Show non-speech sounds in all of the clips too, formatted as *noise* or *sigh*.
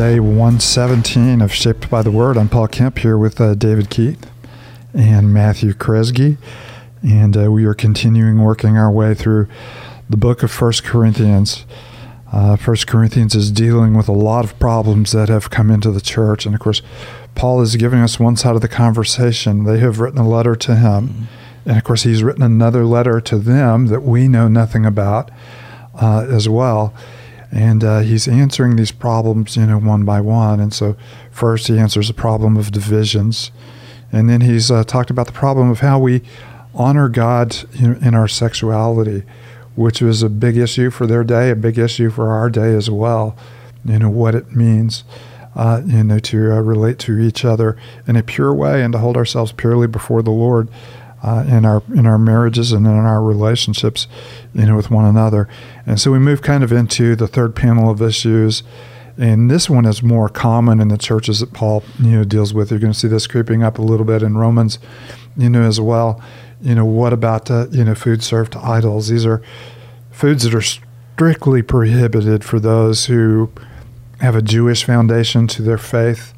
day 117 of Shaped by the Word. I'm Paul Kemp here with uh, David Keith and Matthew Kresge, and uh, we are continuing working our way through the book of First Corinthians. Uh, First Corinthians is dealing with a lot of problems that have come into the church, and of course, Paul is giving us one side of the conversation. They have written a letter to him, mm-hmm. and of course, he's written another letter to them that we know nothing about uh, as well and uh, he's answering these problems, you know, one by one. And so, first he answers the problem of divisions, and then he's uh, talked about the problem of how we honor God in, in, our sexuality, which was a big issue for their day, a big issue for our day as well. You know what it means. Uh, you know, to uh, relate to each other in a pure way and to hold ourselves purely before the Lord uh, in our in our marriages and in our relationships, you know, with one another. And so we move kind of into the third panel of issues, and this one is more common in the churches that Paul you know deals with. You're going to see this creeping up a little bit in Romans, you know, as well. You know, what about uh, you know food served to idols? These are foods that are strictly prohibited for those who have a Jewish foundation to their faith.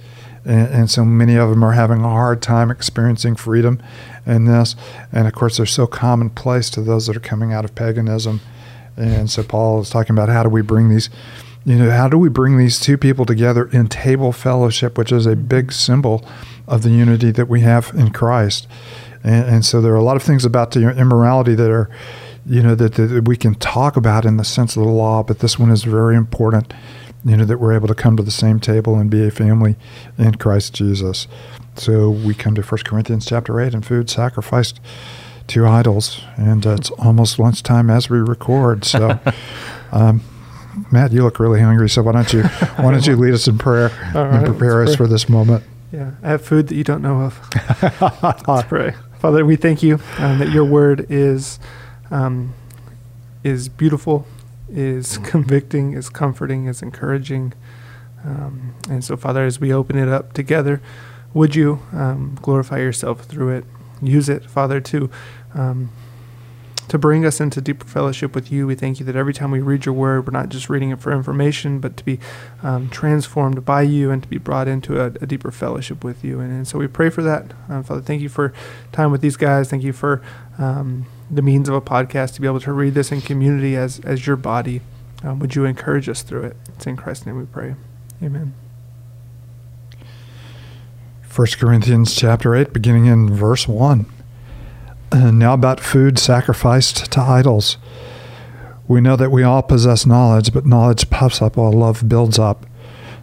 And, and, so many of them are having a hard time experiencing freedom in this. And of course, they're so commonplace to those that are coming out of paganism. And so Paul is talking about how do we bring these, you know, how do we bring these two people together in table fellowship, which is a mm-hmm. big symbol of the unity that we have in Christ. And, and so there are a lot of things about the immorality that are, you know, that, that we can talk about in the sense of the law, but this one is very important you know that we're able to come to the same table and be a family in Christ Jesus. So we come to 1 Corinthians chapter 8 and food sacrificed to idols. And uh, it's almost lunchtime as we record. So, *laughs* um, Matt, you look really hungry. So why don't you why don't you lead us in prayer *laughs* right, and prepare us for this moment? Yeah, I have food that you don't know of. *laughs* let's pray. Father, we thank you um, that your word is um, is beautiful, is *laughs* convicting, is comforting, is encouraging. Um, and so, Father, as we open it up together, would you um, glorify yourself through it? Use it, Father, to um, to bring us into deeper fellowship with you. We thank you that every time we read your word, we're not just reading it for information, but to be um, transformed by you and to be brought into a, a deeper fellowship with you. And, and, so we pray for that. Um, Father, thank you for time with these guys. Thank you for um, the means of a podcast to be able to read this in community as, as your body. Um, would you encourage us through it? It's in Christ's name we pray. Amen. 1 Corinthians chapter 8, beginning in verse 1. And now about food sacrificed to idols. We know that we all possess knowledge, but knowledge puffs up while love builds up.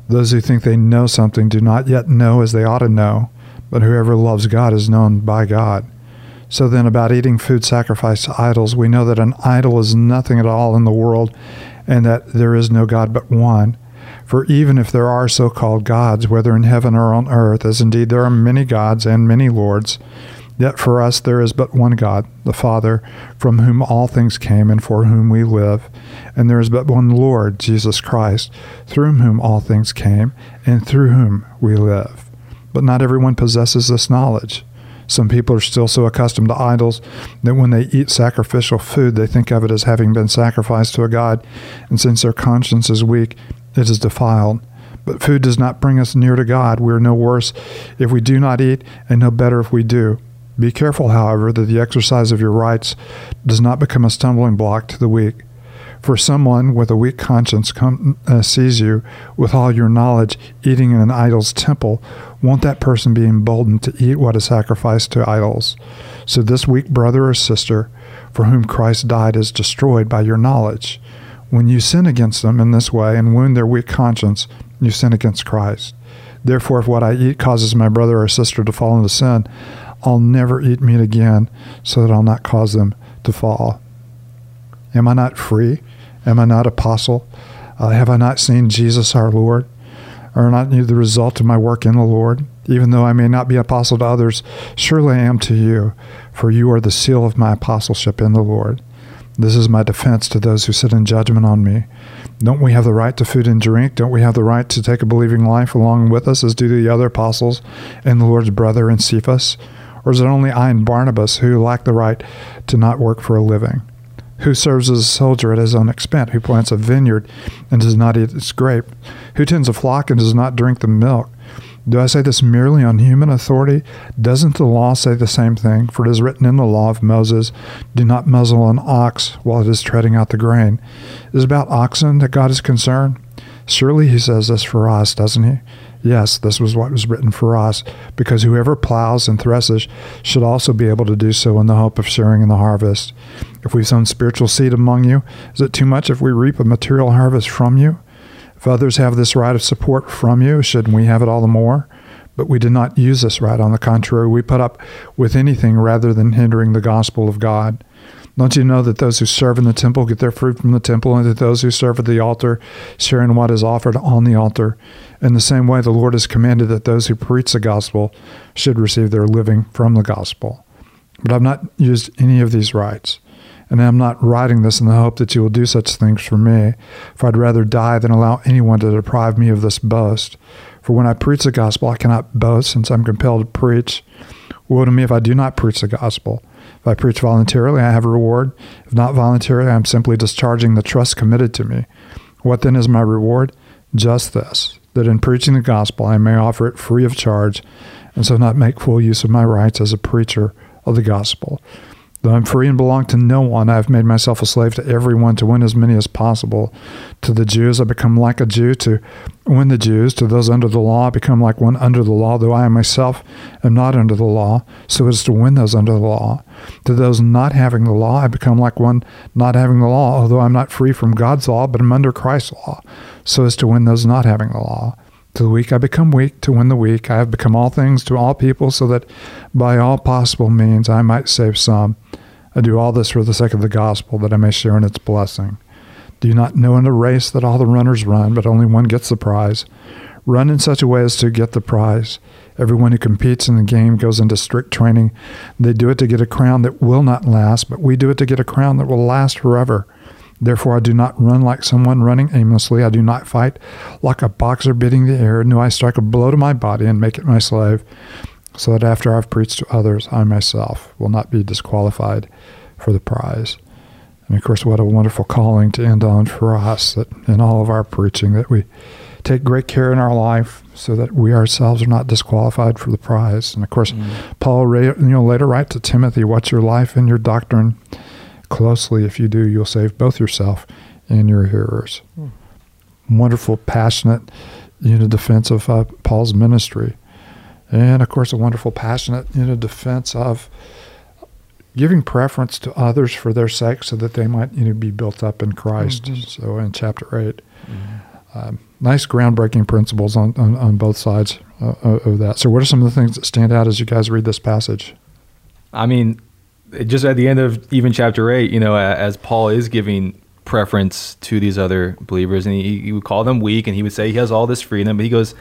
Those who think they know something do not yet know as they ought to know, but whoever loves God is known by God. So then, about eating food sacrificed to idols, we know that an idol is nothing at all in the world, and that there is no God but one. For even if there are so called gods, whether in heaven or on earth, as indeed there are many gods and many lords, yet for us there is but one God, the Father, from whom all things came and for whom we live. And there is but one Lord, Jesus Christ, through whom all things came and through whom we live. But not everyone possesses this knowledge. Some people are still so accustomed to idols that when they eat sacrificial food, they think of it as having been sacrificed to a god. And since their conscience is weak, it is defiled. But food does not bring us near to God. We are no worse if we do not eat, and no better if we do. Be careful, however, that the exercise of your rights does not become a stumbling block to the weak. For someone with a weak conscience come, uh, sees you with all your knowledge eating in an idol's temple, won't that person be emboldened to eat what is sacrificed to idols? So this weak brother or sister for whom Christ died is destroyed by your knowledge. When you sin against them in this way and wound their weak conscience, you sin against Christ. Therefore, if what I eat causes my brother or sister to fall into sin, I'll never eat meat again so that I'll not cause them to fall. Am I not free? Am I not apostle? Uh, have I not seen Jesus our Lord? Are not you the result of my work in the Lord? Even though I may not be apostle to others, surely I am to you, for you are the seal of my apostleship in the Lord. This is my defense to those who sit in judgment on me. Don't we have the right to food and drink? Don't we have the right to take a believing life along with us, as do the other apostles and the Lord's brother and Cephas? Or is it only I and Barnabas who lack the right to not work for a living? Who serves as a soldier at his own expense? Who plants a vineyard and does not eat its grape? Who tends a flock and does not drink the milk? Do I say this merely on human authority? Doesn't the law say the same thing? For it is written in the law of Moses, Do not muzzle an ox while it is treading out the grain. Is it about oxen that God is concerned? Surely he says this for us, doesn't he? Yes, this was what was written for us, because whoever plows and threshes should also be able to do so in the hope of sharing in the harvest. If we've sown spiritual seed among you, is it too much if we reap a material harvest from you? If others have this right of support from you, shouldn't we have it all the more? But we did not use this right. On the contrary, we put up with anything rather than hindering the gospel of God. Don't you know that those who serve in the temple get their fruit from the temple, and that those who serve at the altar share in what is offered on the altar? In the same way, the Lord has commanded that those who preach the gospel should receive their living from the gospel. But I've not used any of these rights, and I'm not writing this in the hope that you will do such things for me, for I'd rather die than allow anyone to deprive me of this boast. For when I preach the gospel, I cannot boast, since I'm compelled to preach. Woe to me if I do not preach the gospel. I preach voluntarily, I have a reward. If not voluntarily, I am simply discharging the trust committed to me. What then is my reward? Just this that in preaching the gospel I may offer it free of charge, and so not make full use of my rights as a preacher of the gospel. Though I'm free and belong to no one, I have made myself a slave to everyone to win as many as possible. To the Jews, I become like a Jew to win the Jews. To those under the law, I become like one under the law, though I myself am not under the law, so as to win those under the law. To those not having the law, I become like one not having the law, although I'm not free from God's law, but am under Christ's law, so as to win those not having the law. To the weak I become weak to win the weak. I have become all things to all people, so that by all possible means I might save some. I do all this for the sake of the gospel, that I may share in its blessing. Do you not know in a race that all the runners run, but only one gets the prize? Run in such a way as to get the prize. Everyone who competes in the game goes into strict training. They do it to get a crown that will not last, but we do it to get a crown that will last forever. Therefore, I do not run like someone running aimlessly. I do not fight like a boxer bidding the air. No, I strike a blow to my body and make it my slave, so that after I've preached to others, I myself will not be disqualified for the prize. And of course, what a wonderful calling to end on for us that in all of our preaching that we take great care in our life so that we ourselves are not disqualified for the prize. And of course, mm. Paul you know later write to Timothy, "What's your life and your doctrine closely. If you do, you'll save both yourself and your hearers." Mm. Wonderful, passionate, you know, defense of uh, Paul's ministry, and of course, a wonderful, passionate, you know, defense of giving preference to others for their sake so that they might you know be built up in Christ. Mm-hmm. So in chapter 8 mm-hmm. um, nice groundbreaking principles on, on, on both sides uh, of that. So what are some of the things that stand out as you guys read this passage? I mean, just at the end of even chapter eight, you know, as Paul is giving preference to these other believers, and he, he would call them weak, and he would say he has all this freedom, but he goes,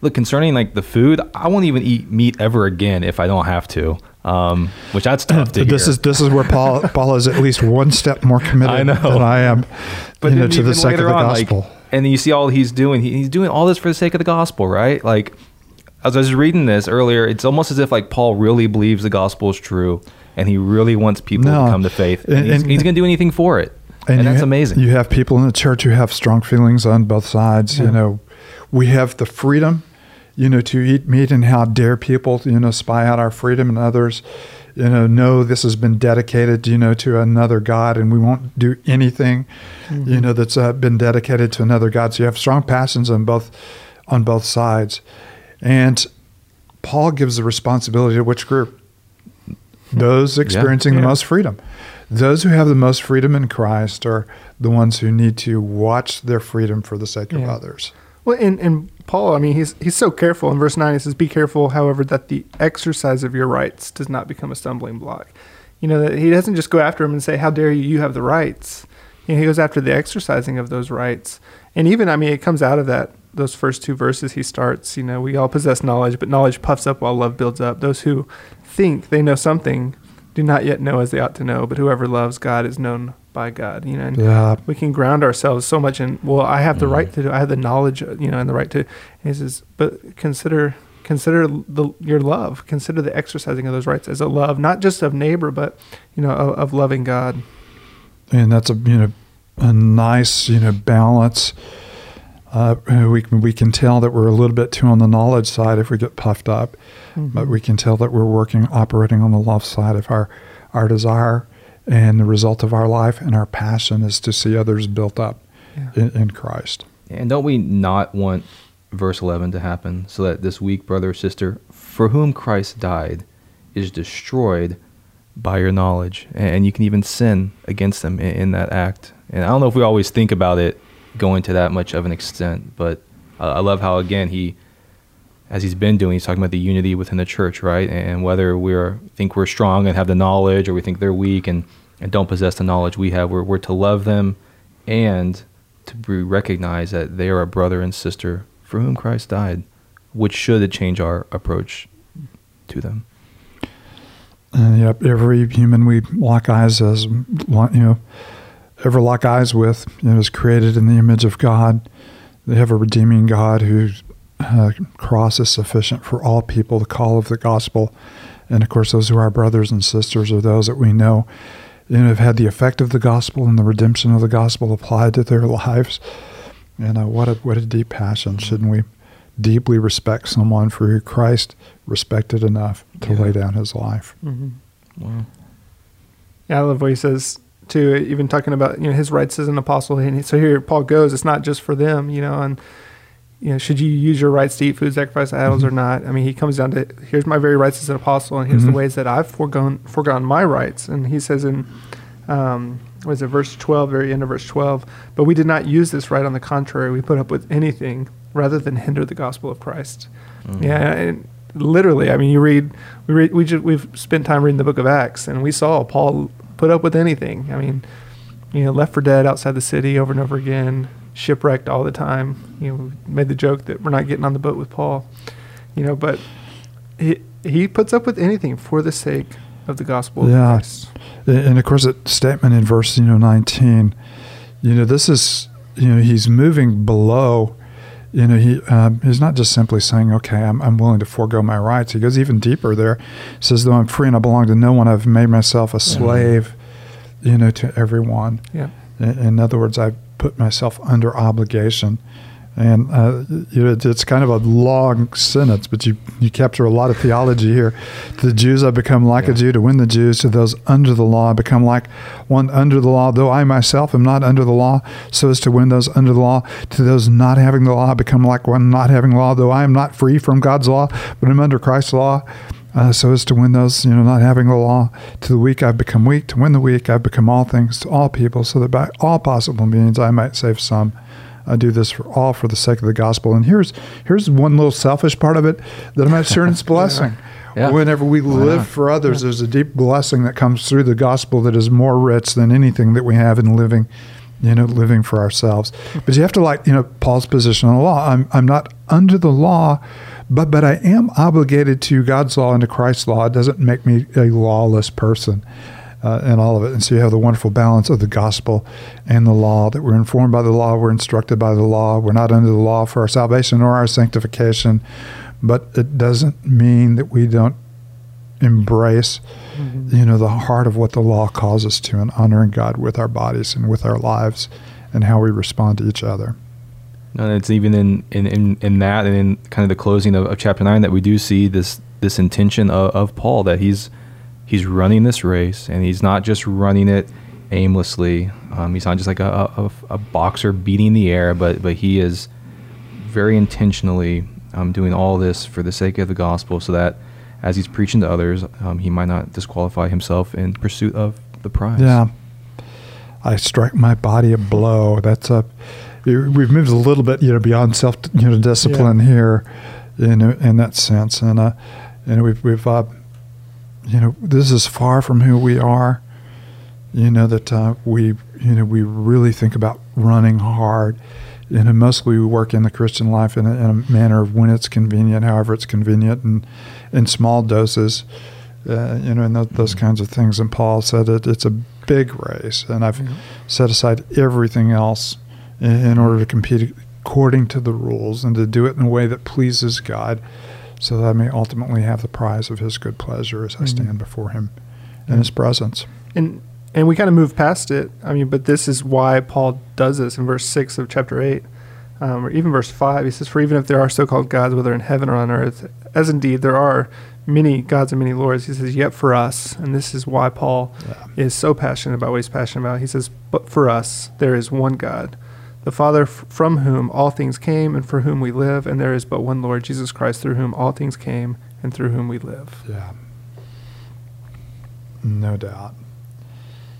look, concerning like the food, I won't even eat meat ever again if I don't have to. Um, which that's tough to this hear. is this is where Paul Paul is at least one step more *laughs* committed I know. than I am, but you know, to the sake of the on, gospel. Like, and you see all he's doing. He, he's doing all this for the sake of the gospel, right? Like as I was reading this earlier, it's almost as if like Paul really believes the gospel is true, and he really wants people no, to come to faith, and, and he's, he's going to do anything for it. And, and that's ha- amazing. You have people in the church who have strong feelings on both sides. Yeah. You know, we have the freedom, you know, to eat meat, and how dare people, you know, spy out our freedom, and others, you know, know this has been dedicated, you know, to another God, and we won't do anything, mm-hmm. you know, that's uh, been dedicated to another God. So you have strong passions on both on both sides, and Paul gives the responsibility to which group? Those experiencing yeah, yeah. the most freedom. Those who have the most freedom in Christ are the ones who need to watch their freedom for the sake yeah. of others. Well, and, and Paul, I mean, he's he's so careful. In verse nine, he says, "Be careful, however, that the exercise of your rights does not become a stumbling block." You know, that he doesn't just go after him and say, "How dare you? You have the rights." You know, he goes after the exercising of those rights, and even, I mean, it comes out of that those first two verses. He starts, you know, we all possess knowledge, but knowledge puffs up while love builds up. Those who think they know something do not yet know as they ought to know, but whoever loves God is known by God, you know, and yeah. we can ground ourselves so much in, well, I have the right mm. to do, I have the knowledge, you know, and the right to, he says, but consider, consider the, your love, consider the exercising of those rights as a love, not just of neighbor, but, you know, of, of loving God. and that's a you know a nice you know balance. Uh, we can, we can tell that we're a little bit too on the knowledge side if we get puffed up, Mm-hmm. but we can tell that we're working operating on the love side if our our desire and the result of our life and our passion is to see others built up Yeah. in, in Christ. And don't we not want verse 11 to happen so that this weak brother or sister for whom Christ died is destroyed by your knowledge? And you can even sin against them in, in that act. And I don't know if we always think about it going to that much of an extent, but uh, I love how, again, he, as he's been doing, he's talking about the unity within the church, right? And whether we think we're strong and have the knowledge, or we think they're weak and, and don't possess the knowledge we have, we're, we're to love them and to recognize that they are a brother and sister for whom Christ died, which should change our approach to them. And yep, every human we lock eyes as, you know, ever lock eyes with, you know, is created in the image of God. They have a redeeming God whose uh, cross is sufficient for all people, the call of the gospel. And of course, those who are our brothers and sisters are those that we know, you know, have had the effect of the gospel and the redemption of the gospel applied to their *laughs* lives. And uh, what a what a deep passion! Shouldn't we deeply respect someone for who Christ respected enough to Yeah. lay down His life? Mm-hmm. Wow. Yeah, I love what he says too. Even talking about you know his rights as an apostle, and so here Paul goes. It's not just for them, you know, and you know, should you use your rights to eat food sacrificed to idols or not? I mean, he comes down to here's my very rights as an apostle, and here's Mhm. the ways that I've foregone foregone my rights. And he says in um, what is it, verse twelve, very end of verse twelve. But we did not use this right. On the contrary, we put up with anything rather than hinder the gospel of Christ. Mm. Yeah, and literally, I mean, you read, we read, we just we've spent time reading the book of Acts, and we saw Paul put up with anything. I mean, you know, left for dead outside the city over and over again, shipwrecked all the time. You know, made the joke that we're not getting on the boat with Paul. You know, but he he puts up with anything for the sake of the gospel Yeah. And of course, that statement in verse you know nineteen, you know, this is you know he's moving below. You know, he um, he's not just simply saying, "Okay, I'm I'm willing to forego my rights." He goes even deeper there. He says, "Though I'm free and I belong to no one, I've made myself a slave, you know, to everyone." Yeah. In, in other words, I've put myself under obligation. And uh, you know, it's kind of a long sentence, but you, you capture a lot of theology here. To the Jews, I become like a Jew. To win the Jews, to those under the law, I become like one under the law. Though I myself am not under the law, so as to win those under the law. To those not having the law, I become like one not having law. Though I am not free from God's law, but I'm under Christ's law, uh, so as to win those, you know, not having the law. To the weak, I've become weak. To win the weak, I've become all things to all people, so that by all possible means I might save some. I do this for all for the sake of the gospel. And here's here's one little selfish part of it that I'm not sure it's *laughs* blessing. Yeah. Whenever we live not? for others, there's a deep blessing that comes through the gospel that is more rich than anything that we have in living, you know, living for ourselves. But you have to like, you know, Paul's position on the law. I'm I'm not under the law, but but I am obligated to God's law and to Christ's law. It doesn't make me a lawless person uh, and all of it. And so you have the wonderful balance of the gospel and the law that we're informed by the law, we're instructed by the law. We're not under the law for our salvation or our sanctification, but it doesn't mean that we don't embrace, Mm-hmm. you know, the heart of what the law calls us to and honoring God with our bodies and with our lives and how we respond to each other. And it's even in, in, in, in that and in kind of the closing of, of chapter nine that we do see this this intention of, of Paul that he's he's running this race and he's not just running it aimlessly. Um, he's not just like a, a, a boxer beating the air, but but he is very intentionally um, doing all this for the sake of the gospel, so that as he's preaching to others, um, he might not disqualify himself in pursuit of the prize. Yeah. I strike my body a blow. That's a. We've moved a little bit, you know, beyond self, you know, discipline here, in in that sense, and uh, and we've we've, uh, you know, this is far from who we are. You know that uh, we, you know, we really think about running hard. You know, mostly we work in the Christian life in a, in a manner of when it's convenient, however it's convenient, and in small doses uh, you know, and th- those kinds of things. And Paul said it, it's a big race, and I've set aside everything else in, in order to compete according to the rules and to do it in a way that pleases God, so that I may ultimately have the prize of His good pleasure as I Mhm. stand before Him in His presence. And and we kind of move past it. I mean, but this is why Paul does this in verse six of chapter eight, um, or even verse five. He says, "For even if there are so-called gods, whether in heaven or on earth, as indeed there are many gods and many lords," he says, "Yet for us," and this is why Paul Yeah. is so passionate about what he's passionate about. He says, "But for us, there is one God." The Father, from whom all things came, and for whom we live, and there is but one Lord, Jesus Christ, through whom all things came, and through whom we live. Yeah. No doubt.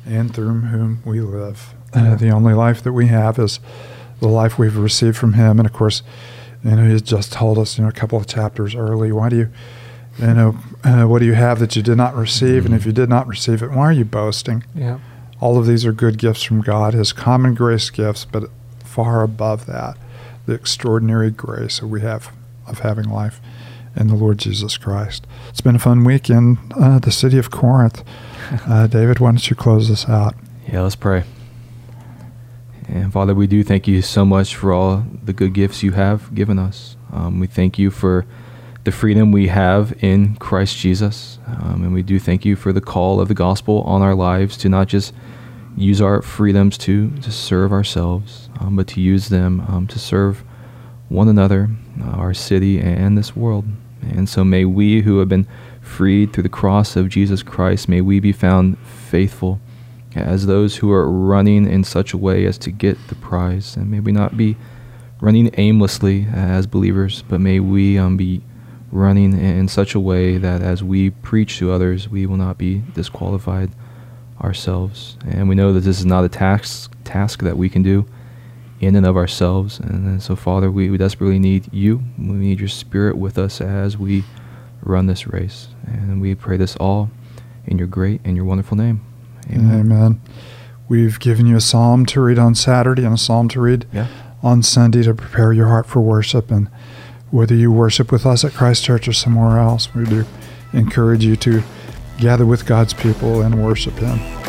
And through whom we live. Yeah. Uh, the only life that we have is the life we've received from Him. And of course, you know, He just told us, you know, a couple of chapters early, why do you, you know, uh, what do you have that you did not receive? And if you did not receive it, why are you boasting? Yeah. All of these are good gifts from God, His common grace gifts, but far above that, the extraordinary grace that we have of having life in the Lord Jesus Christ. It's been a fun week in uh, the city of Corinth. *laughs* Uh, David, why don't you close this out? Yeah, let's pray. And Father, we do thank you so much for all the good gifts you have given us. Um, we thank you for the freedom we have in Christ Jesus. Um, and we do thank you for the call of the gospel on our lives to not just use our freedoms to, to serve ourselves, um, but to use them um, to serve one another, uh, our city, and this world. And so may we who have been freed through the cross of Jesus Christ, may we be found faithful as those who are running in such a way as to get the prize. And may we not be running aimlessly as believers, but may we um, be running in such a way that as we preach to others, we will not be disqualified ourselves. And we know that this is not a task task that we can do in and of ourselves. And so, Father, we, we desperately need you. We need your Spirit with us as we run this race. And we pray this all in your great and your wonderful name. Amen. We've given you a psalm to read on Saturday and a psalm to read Yeah. on Sunday to prepare your heart for worship. And whether you worship with us at Christ Church or somewhere else, we do encourage you to gather with God's people and worship Him.